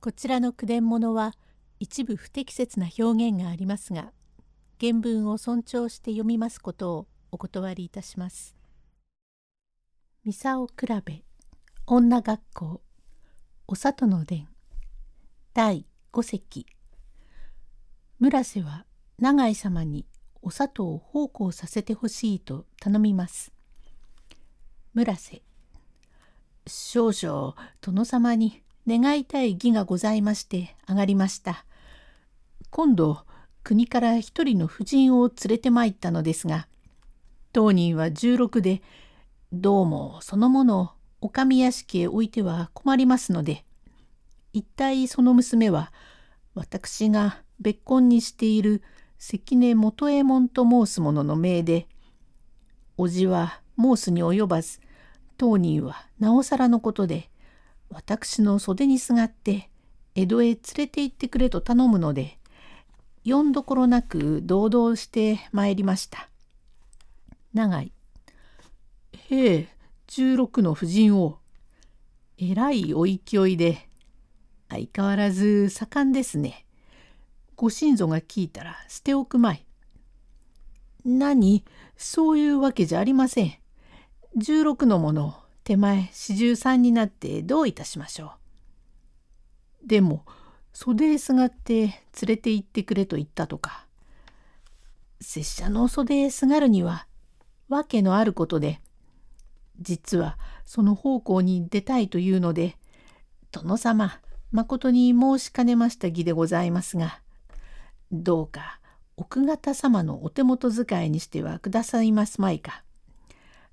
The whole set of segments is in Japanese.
こちらの句伝物は一部不適切な表現がありますが原文を尊重して読みますことをお断りいたします。ミサオ比べ女学校お里の伝第五席村瀬は永井様にお里を奉公させてほしいと頼みます。村瀬少々殿様に願いたい義がございまして上がりました。今度国から一人の婦人を連れて参ったのですが当人は16でどうもそのものをお上屋敷へ置いては困りますので一体その娘は私が別婚にしている関根元右衛門と申す者の命で叔父は申すに及ばず当人はなおさらのことで私の袖にすがって江戸へ連れて行ってくれと頼むので読んどころなく堂々して参りました。長井へえ十六の婦人をえらいお勢いで相変わらず盛んですね。ご親族が聞いたら捨ておくまい。何？そういうわけじゃありません。十六のもの手前四十三になってどういたしましょう。でも袖へすがって連れて行ってくれと言ったとか。拙者の袖へすがるには訳のあることで実はその奉公に出たいというので殿様まことに申しかねました義でございますがどうか奥方様のお手元使いにしてはくださいますまいか。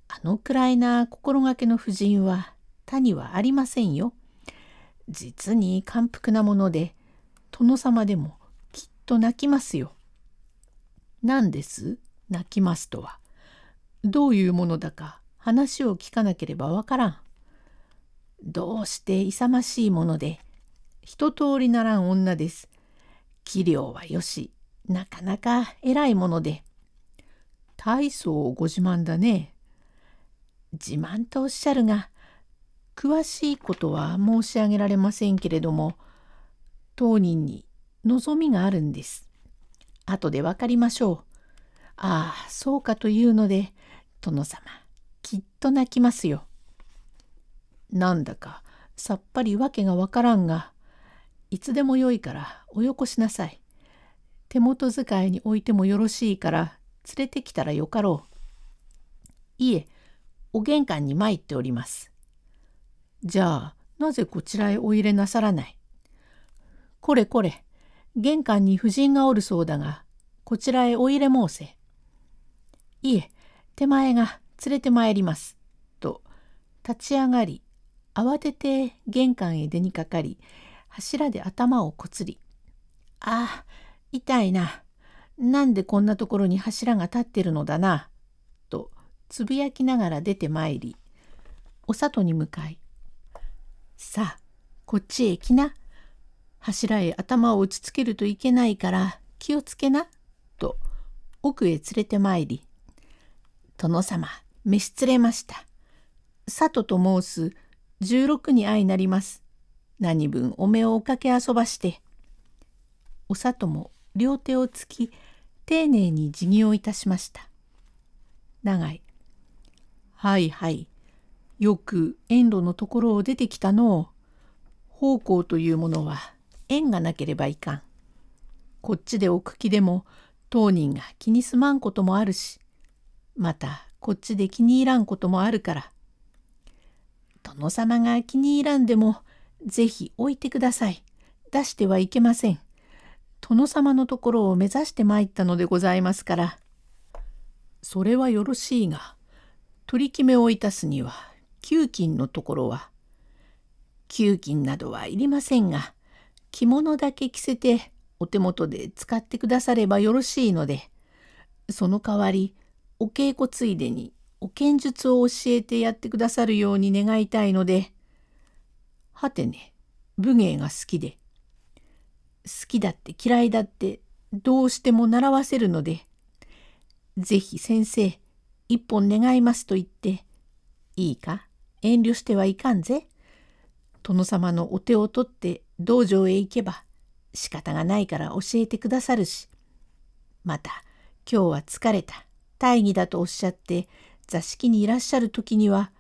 あのくらいな心がけの婦人は他にはありませんよ。実に感服なもので殿様でもきっと泣きますよ。何です？泣きますとは。どういうものだか話を聞かなければわからん。どうして勇ましいもので一通りならん女です。器量はよしなかなか偉いもので。大層ご自慢だね。自慢とおっしゃるが詳しいことは申し上げられませんけれども当人に望みがあるんです。後で分かりましょう。ああそうかというので殿様きっと泣きますよ。なんだかさっぱり訳がわからんがいつでもよいからおよこしなさい。手元使いに置いてもよろしいから連れてきたらよかろう。いえお玄関に参っております。じゃあなぜこちらへお入れなさらない？これこれ玄関に婦人がおるそうだがこちらへお入れ申せ。いえ手前が連れてまいります。と立ち上がり慌てて玄関へ出にかかり柱で頭をこつり「ああ痛いななんでこんなところに柱が立ってるのだな」つぶやきながら出てまいりお里に向かいさあこっちへ来な柱へ頭を打ちつけるといけないから気をつけな」と奥へ連れてまいり「殿様召し連れました」「里と申す十六に相なります」「何分お目をおかけ遊ばして」お里も両手をつき丁寧に辞儀をいたしました。長い。はいはい。よく遠路のところを出てきたの奉公というものは縁がなければいかん。こっちで置く気でも当人が気にすまんこともあるしまたこっちで気に入らんこともあるから殿様が気に入らんでもぜひ置いてください出してはいけません殿様のところを目指して参ったのでございますからそれはよろしいが取り決めをいたすには給金のところは給金などはいりませんが着物だけ着せてお手元で使ってくださればよろしいのでその代わりお稽古ついでにお剣術を教えてやってくださるように願いたいのではてね武芸が好きで好きだって嫌いだってどうしても習わせるのでぜひ先生一本願いますと言っていいか？遠慮してはいかんぜ。殿様のお手を取って道場へ行けば仕方がないから教えてくださるしまた今日は疲れた大義だとおっしゃって座敷にいらっしゃる時には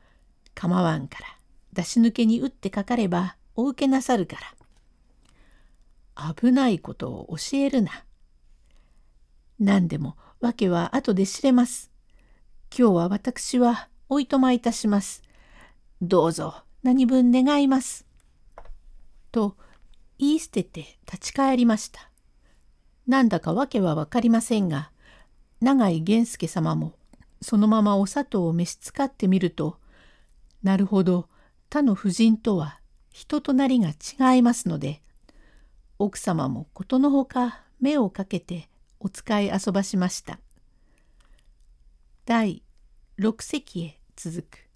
構わんから出し抜けに打ってかかればお受けなさるから危ないことを教えるな。何でも訳は後で知れます。今日は私はおいとまいたします。どうぞ何分願います。と言い捨てて立ち返りました。なんだか訳は分かりませんが永井源助様もそのままお砂糖を召し使ってみるとなるほど他の婦人とは人となりが違いますので奥様もことのほか目をかけてお使い遊ばしました。第6席へ続く。